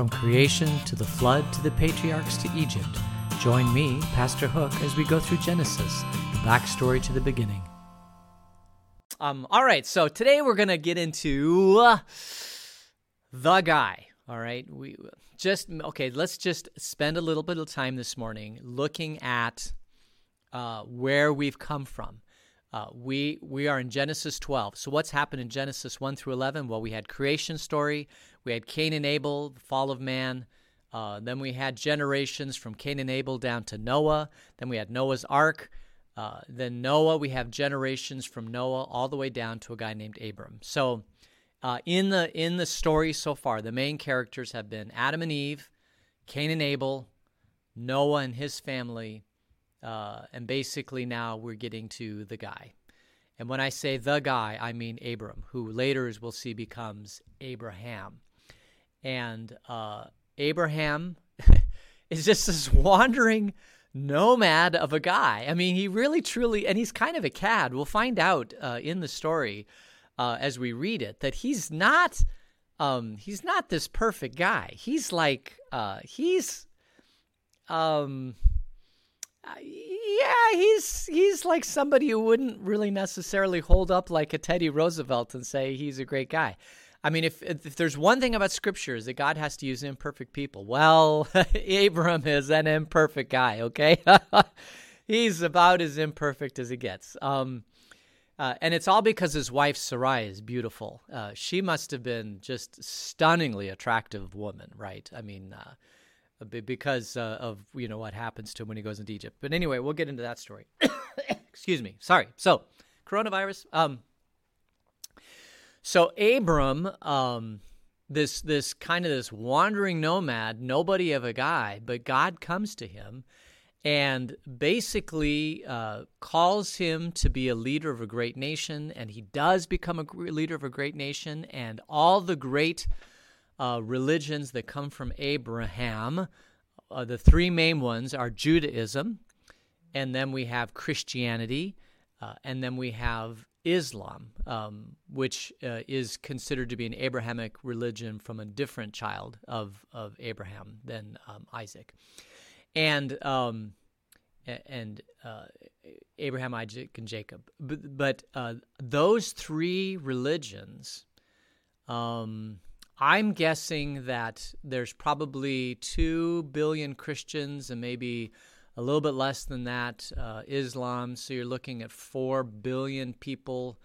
From creation to the flood to the patriarchs to Egypt, join me, Pastor Hook, as we go through Genesis, the backstory to the beginning. Um, all right, so today we're gonna get into uh, the guy. All right, we just okay. Let's just spend a little bit of time this morning looking at uh, where we've come from. Uh, we we are in Genesis 12. So what's happened in Genesis 1 through 11? Well, we had creation story. We had Cain and Abel, the fall of man. Uh, then we had generations from Cain and Abel down to Noah. Then we had Noah's Ark. Uh, then Noah, we have generations from Noah all the way down to a guy named Abram. So uh, in the in the story so far, the main characters have been Adam and Eve, Cain and Abel, Noah and his family, uh, and basically now we're getting to the guy. And when I say the guy, I mean Abram, who later, as we'll see, becomes Abraham. And uh, Abraham is just this wandering nomad of a guy. I mean, he really, truly, and he's kind of a cad. We'll find out uh, in the story uh, as we read it that he's not. Um, he's not this perfect guy. He's like uh, he's um, yeah, he's he's like somebody who wouldn't really necessarily hold up like a Teddy Roosevelt and say he's a great guy. I mean, if if there's one thing about Scripture is that God has to use imperfect people. Well, Abram is an imperfect guy. Okay, he's about as imperfect as it gets. Um, uh, and it's all because his wife Sarai is beautiful. Uh, she must have been just stunningly attractive woman, right? I mean, uh, because uh, of you know what happens to him when he goes into Egypt. But anyway, we'll get into that story. Excuse me. Sorry. So, coronavirus. Um. So Abram, um, this this kind of this wandering nomad, nobody of a guy, but God comes to him and basically uh, calls him to be a leader of a great nation, and he does become a leader of a great nation, and all the great uh, religions that come from Abraham. Uh, the three main ones are Judaism, and then we have Christianity, uh, and then we have Islam, um, which uh, is considered to be an Abrahamic religion from a different child of, of Abraham than um, Isaac. And um, and uh, Abraham, Isaac, and Jacob. But, but uh, those three religions um, I'm guessing that there's probably 2 billion Christians and maybe a little bit less than that uh, Islam. So you're looking at 4 billion people.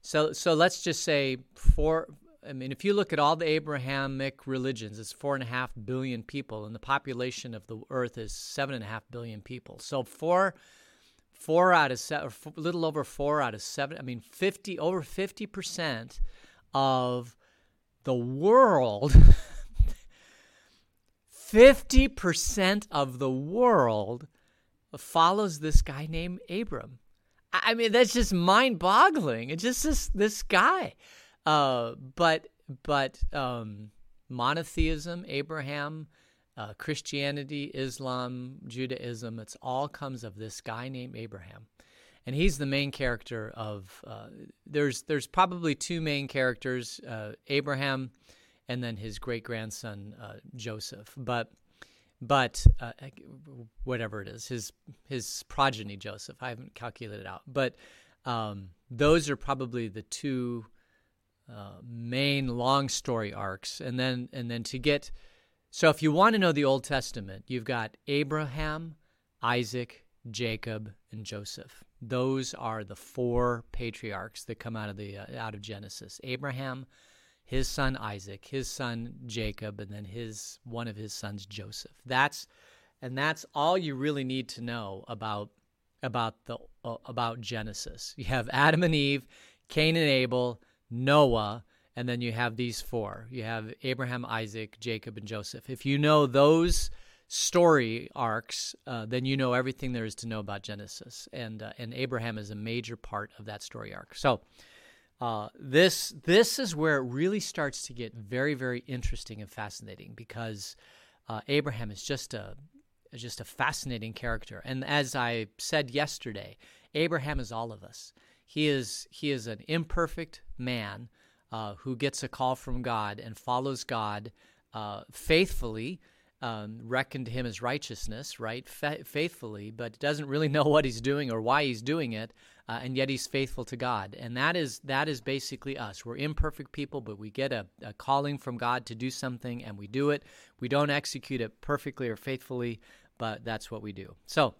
So, so let's just say four. I mean, if you look at all the Abrahamic religions, it's four and a half billion people, and the population of the earth is seven and a half billion people. So four, four out of seven, a little over four out of seven. I mean, fifty over fifty percent of the world, 50% of the world follows this guy named Abram. I mean, that's just mind boggling. It's just this, this guy. Uh, but, but, um, monotheism, Abraham, uh, Christianity, Islam, Judaism, it's all comes of this guy named Abraham and he's the main character of. Uh, there's there's probably two main characters, uh, Abraham, and then his great grandson uh, Joseph. But but uh, whatever it is, his his progeny Joseph. I haven't calculated it out, but um, those are probably the two uh, main long story arcs, and then and then to get. So if you want to know the Old Testament, you've got Abraham, Isaac, Jacob, and Joseph. Those are the four patriarchs that come out of the uh, out of Genesis. Abraham, his son Isaac, his son Jacob, and then his one of his sons Joseph. That's and that's all you really need to know about about the uh, about Genesis. You have Adam and Eve, Cain and Abel, Noah, and then you have these four. You have Abraham, Isaac, Jacob, and Joseph. If you know those story arcs, uh, then you know everything there is to know about Genesis, and uh, and Abraham is a major part of that story arc. So. Uh, this this is where it really starts to get very very interesting and fascinating because uh, Abraham is just a just a fascinating character, and as I said yesterday, Abraham is all of us. He is he is an imperfect man uh, who gets a call from God and follows God uh, faithfully um, reckoned him as righteousness, right? Fa- faithfully, but doesn't really know what he's doing or why he's doing it, uh, and yet he's faithful to God. And that is that is basically us. We're imperfect people, but we get a, a calling from God to do something, and we do it. We don't execute it perfectly or faithfully, but that's what we do. So.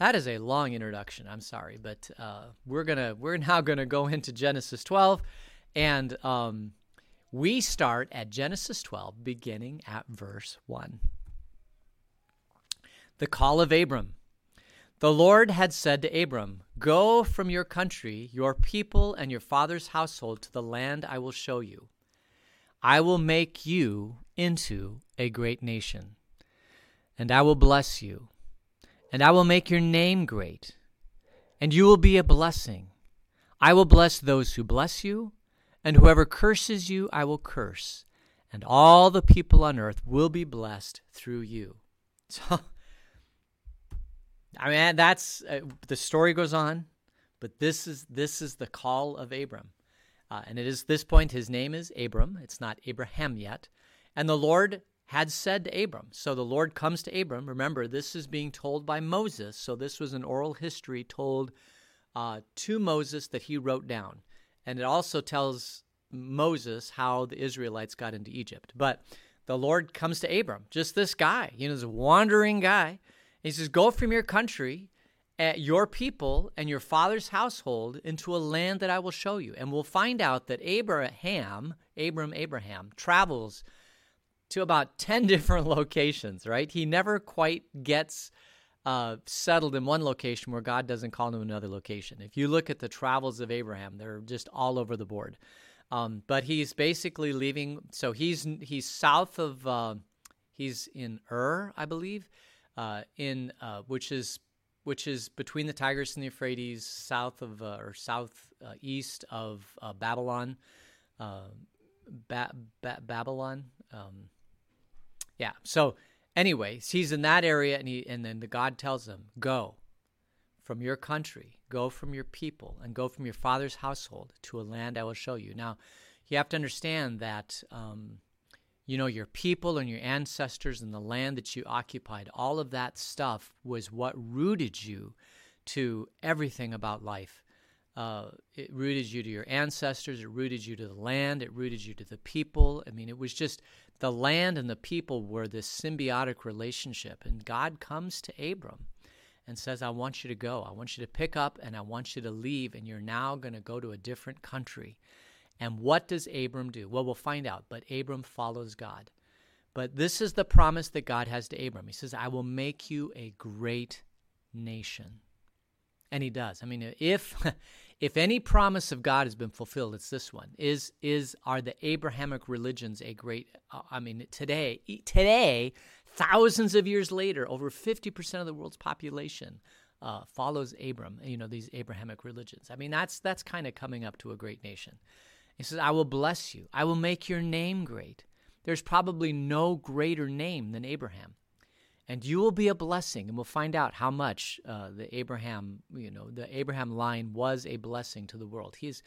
That is a long introduction. I'm sorry, but uh, we're gonna we're now gonna go into Genesis 12, and um, we start at Genesis 12, beginning at verse 1. The call of Abram. The Lord had said to Abram, Go from your country, your people, and your father's household to the land I will show you. I will make you into a great nation, and I will bless you, and I will make your name great, and you will be a blessing. I will bless those who bless you and whoever curses you, I will curse, and all the people on earth will be blessed through you. So, I mean, that's uh, the story goes on, but this is this is the call of Abram, uh, and it is this point his name is Abram. It's not Abraham yet, and the Lord had said to Abram. So the Lord comes to Abram. Remember, this is being told by Moses. So this was an oral history told uh, to Moses that he wrote down. And it also tells Moses how the Israelites got into Egypt. But the Lord comes to Abram, just this guy, you know, this wandering guy. He says, Go from your country, at your people, and your father's household into a land that I will show you. And we'll find out that Abraham, Abram, Abraham, travels to about 10 different locations, right? He never quite gets uh, settled in one location where God doesn't call him to another location. If you look at the travels of Abraham, they're just all over the board. Um, but he's basically leaving. So he's he's south of uh, he's in Ur, I believe, uh, in uh, which is which is between the Tigris and the Euphrates, south of uh, or south uh, east of Babylon, ba- ba- Babylon. Um, yeah. So Anyways, he's in that area, and he and then the God tells him, "Go from your country, go from your people, and go from your father's household to a land I will show you." Now, you have to understand that. Um, you know, your people and your ancestors and the land that you occupied, all of that stuff was what rooted you to everything about life. Uh, it rooted you to your ancestors, it rooted you to the land, it rooted you to the people. I mean, it was just the land and the people were this symbiotic relationship. And God comes to Abram and says, I want you to go. I want you to pick up and I want you to leave, and you're now going to go to a different country. And what does Abram do? Well, we'll find out, but Abram follows God. But this is the promise that God has to Abram. He says, I will make you a great nation. And he does. I mean, if if any promise of God has been fulfilled, it's this one. Is is are the Abrahamic religions a great? Uh, I mean, today today, thousands of years later, over fifty percent of the world's population uh, follows Abram. You know these Abrahamic religions. I mean, that's that's kind of coming up to a great nation. He says, "I will bless you. I will make your name great." There's probably no greater name than Abraham and you will be a blessing and we'll find out how much uh, the abraham you know the abraham line was a blessing to the world he's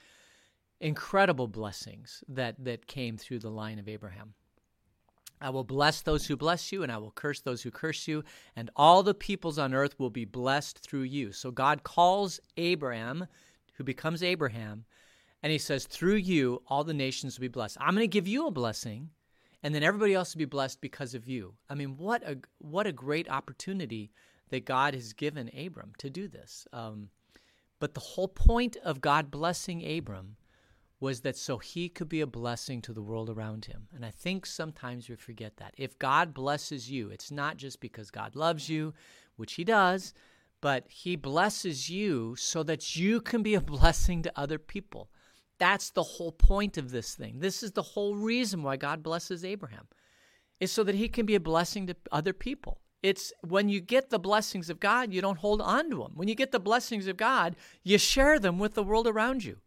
incredible blessings that that came through the line of abraham I will bless those who bless you, and I will curse those who curse you, and all the peoples on earth will be blessed through you. So God calls Abraham, who becomes Abraham, and he says, Through you, all the nations will be blessed. I'm going to give you a blessing, and then everybody else will be blessed because of you. I mean, what a what a great opportunity that God has given Abram to do this. Um, but the whole point of God blessing Abram was that so he could be a blessing to the world around him. And I think sometimes we forget that. If God blesses you, it's not just because God loves you, which he does, but he blesses you so that you can be a blessing to other people. That's the whole point of this thing. This is the whole reason why God blesses Abraham, is so that he can be a blessing to other people. It's when you get the blessings of God, you don't hold on to them. When you get the blessings of God, you share them with the world around you.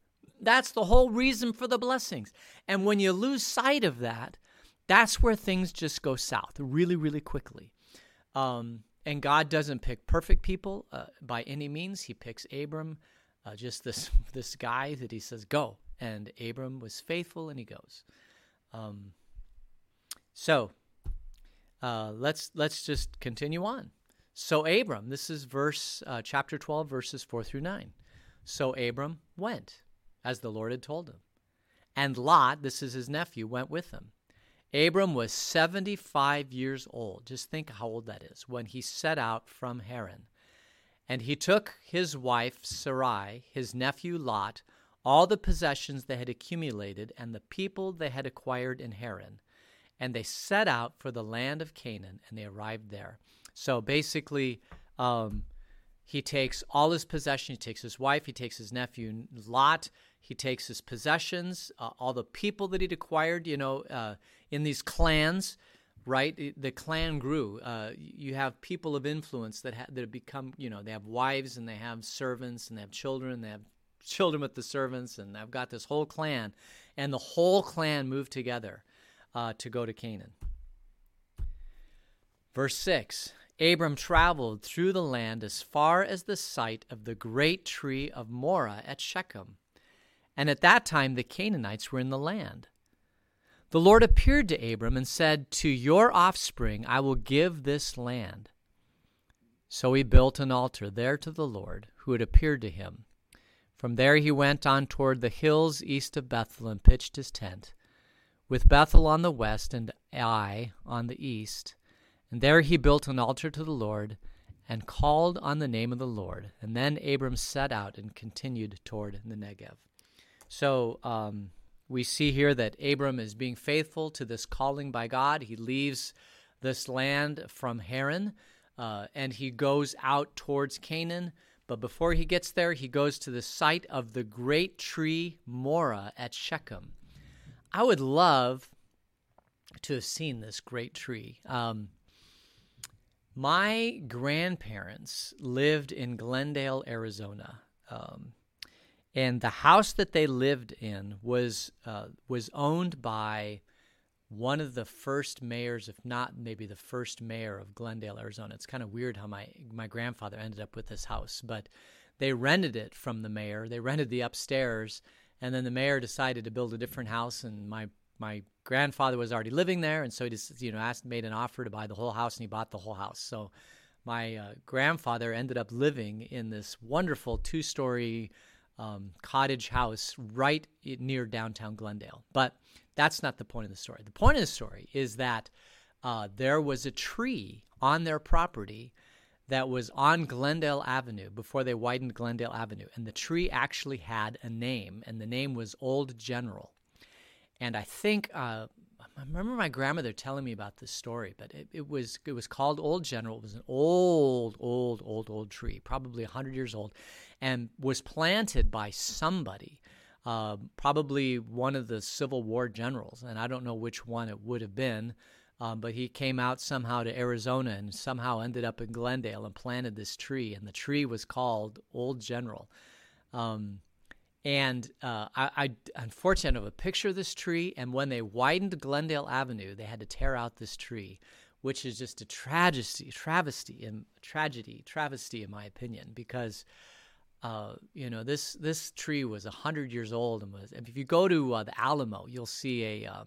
That's the whole reason for the blessings. And when you lose sight of that, that's where things just go south really, really quickly. Um, and God doesn't pick perfect people uh, by any means. He picks Abram, uh, just this this guy that he says, "Go, and Abram was faithful and he goes. Um, So uh, let's let's just continue on. So Abram, this is verse uh, chapter twelve, verses four through nine. So Abram went as the Lord had told him, and Lot, this is his nephew, went with him. Abram was seventy-five years old. Just think how old that is when he set out from Haran. And he took his wife Sarai, his nephew Lot, all the possessions they had accumulated, and the people they had acquired in Haran. And they set out for the land of Canaan, and they arrived there. So basically, um, he takes all his possessions. He takes his wife. He takes his nephew Lot. He takes his possessions, uh, all the people that he'd acquired, you know, uh, in these clans right? The clan grew. Uh, you have people of influence that ha- that have become, you know, they have wives and they have servants and they have children. They have children with the servants, and I've got this whole clan, and the whole clan moved together uh, to go to Canaan. Verse six. Abram traveled through the land as far as the site of the great tree of Moreh at Shechem. And at that time the Canaanites were in the land. The Lord appeared to Abram and said, To your offspring I will give this land. So he built an altar there to the Lord, who had appeared to him. From there he went on toward the hills east of Bethel and pitched his tent, with Bethel on the west and Ai on the east. And there he built an altar to the Lord and called on the name of the Lord. And then Abram set out and continued toward the Negev. So, um, we see here that Abram is being faithful to this calling by God. He leaves this land from Haran uh, and he goes out towards Canaan. But before he gets there, he goes to the site of the great tree Moreh at Shechem. I would love to have seen this great tree. Um, my grandparents lived in Glendale, Arizona. Um, and the house that they lived in was uh, was owned by one of the first mayors, if not maybe the first mayor of Glendale, Arizona. It's kind of weird how my my grandfather ended up with this house, but they rented it from the mayor. They rented the upstairs, and then the mayor decided to build a different house, and my my grandfather was already living there, and so he just you know asked made an offer to buy the whole house, and he bought the whole house. So my uh, grandfather ended up living in this wonderful two story um, cottage house right near downtown Glendale. But that's not the point of the story. The point of the story is that uh, there was a tree on their property that was on Glendale Avenue before they widened Glendale Avenue. And the tree actually had a name, and the name was Old General. And I think uh, I remember my grandmother telling me about this story, but it, it, was it was called Old General. It was an old, old, old, old tree, probably hundred years old, and was planted by somebody, uh, probably one of the Civil War generals, and I don't know which one it would have been. Um, but he came out somehow to Arizona and somehow ended up in Glendale and planted this tree, and the tree was called Old General. Um, and uh, I, I unfortunately have a picture of this tree. And when they widened Glendale Avenue, they had to tear out this tree, which is just a tragedy, travesty, and tragedy, travesty, in my opinion, because. Uh, you know this this tree was hundred years old and was. If you go to uh, the Alamo, you'll see a uh,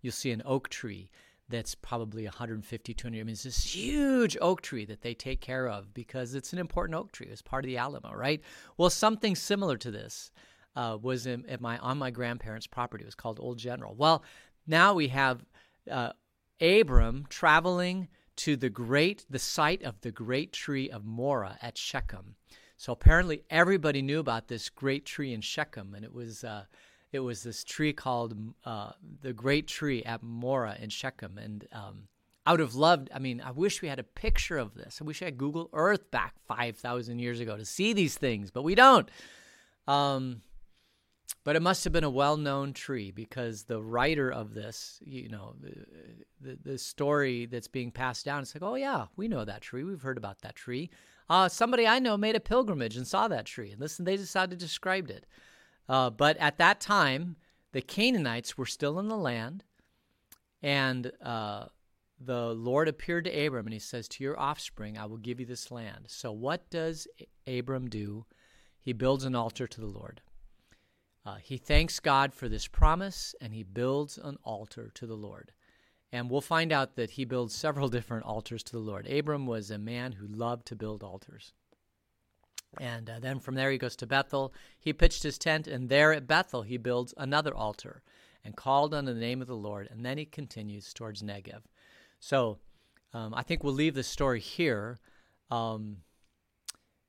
you'll see an oak tree that's probably 150 200 I mean, it's this huge oak tree that they take care of because it's an important oak tree. It's part of the Alamo, right? Well, something similar to this uh, was in, at my on my grandparents' property. It was called Old General. Well, now we have uh, Abram traveling to the great the site of the great tree of Moreh at Shechem. So apparently everybody knew about this great tree in Shechem, and it was uh, it was this tree called uh, the Great Tree at Moreh in Shechem. And um, I would have loved, I mean, I wish we had a picture of this. I wish I had Google Earth back 5,000 years ago to see these things, but we don't. Um, but it must have been a well-known tree because the writer of this, you know, the, the, the story that's being passed down, it's like, oh yeah, we know that tree. We've heard about that tree. Uh, somebody I know made a pilgrimage and saw that tree, and listen, they decided to describe it. Uh, but at that time, the Canaanites were still in the land, and uh, the Lord appeared to Abram and he says, To your offspring, I will give you this land. So, what does Abram do? He builds an altar to the Lord. Uh, he thanks God for this promise and he builds an altar to the Lord. And we'll find out that he builds several different altars to the Lord. Abram was a man who loved to build altars. And uh, then from there he goes to Bethel. He pitched his tent, and there at Bethel he builds another altar and called on the name of the Lord. And then he continues towards Negev. So um, I think we'll leave the story here um,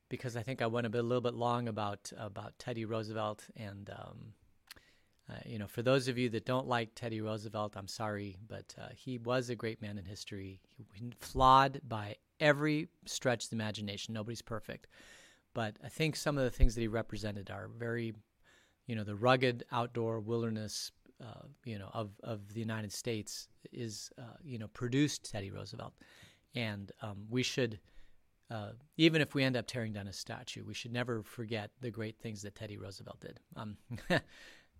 because I think I went a, bit, a little bit long about about Teddy Roosevelt. And um, uh, you know, for those of you that don't like Teddy Roosevelt, I'm sorry, but uh, he was a great man in history. He, flawed by every stretch of the imagination. Nobody's perfect. But I think some of the things that he represented are very, you know, the rugged outdoor wilderness, uh, you know, of, of the United States is, uh, you know, produced Teddy Roosevelt. And um, we should, uh, even if we end up tearing down a statue, we should never forget the great things that Teddy Roosevelt did. Um,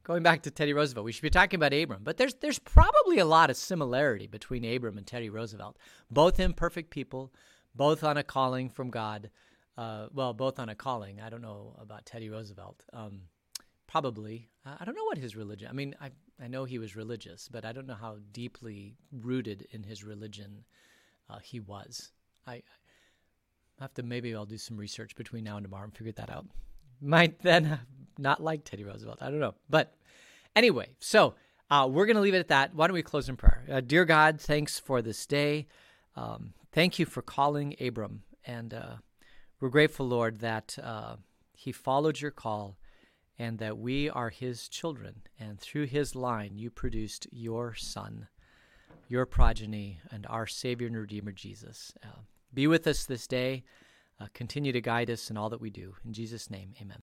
going back to Teddy Roosevelt, we should be talking about Abram, but there's there's probably a lot of similarity between Abram and Teddy Roosevelt. Both imperfect people, both on a calling from God uh, well, both on a calling. I don't know about Teddy Roosevelt. Um, probably. I don't know what his religion. I mean, I I know he was religious, but I don't know how deeply rooted in his religion uh, he was. I, I have to maybe I'll do some research between now and tomorrow and figure that out. Might then not like Teddy Roosevelt. I don't know, but anyway, so. Uh, we're going to leave it at that. Why don't we close in prayer? Uh, dear God, thanks for this day. Um, thank you for calling Abram. And uh, we're grateful, Lord, that uh, He followed your call and that we are His children. And through His line, you produced your Son, your progeny, and our Savior and Redeemer, Jesus. Uh, be with us this day. Uh, continue to guide us in all that we do. In Jesus' name, amen.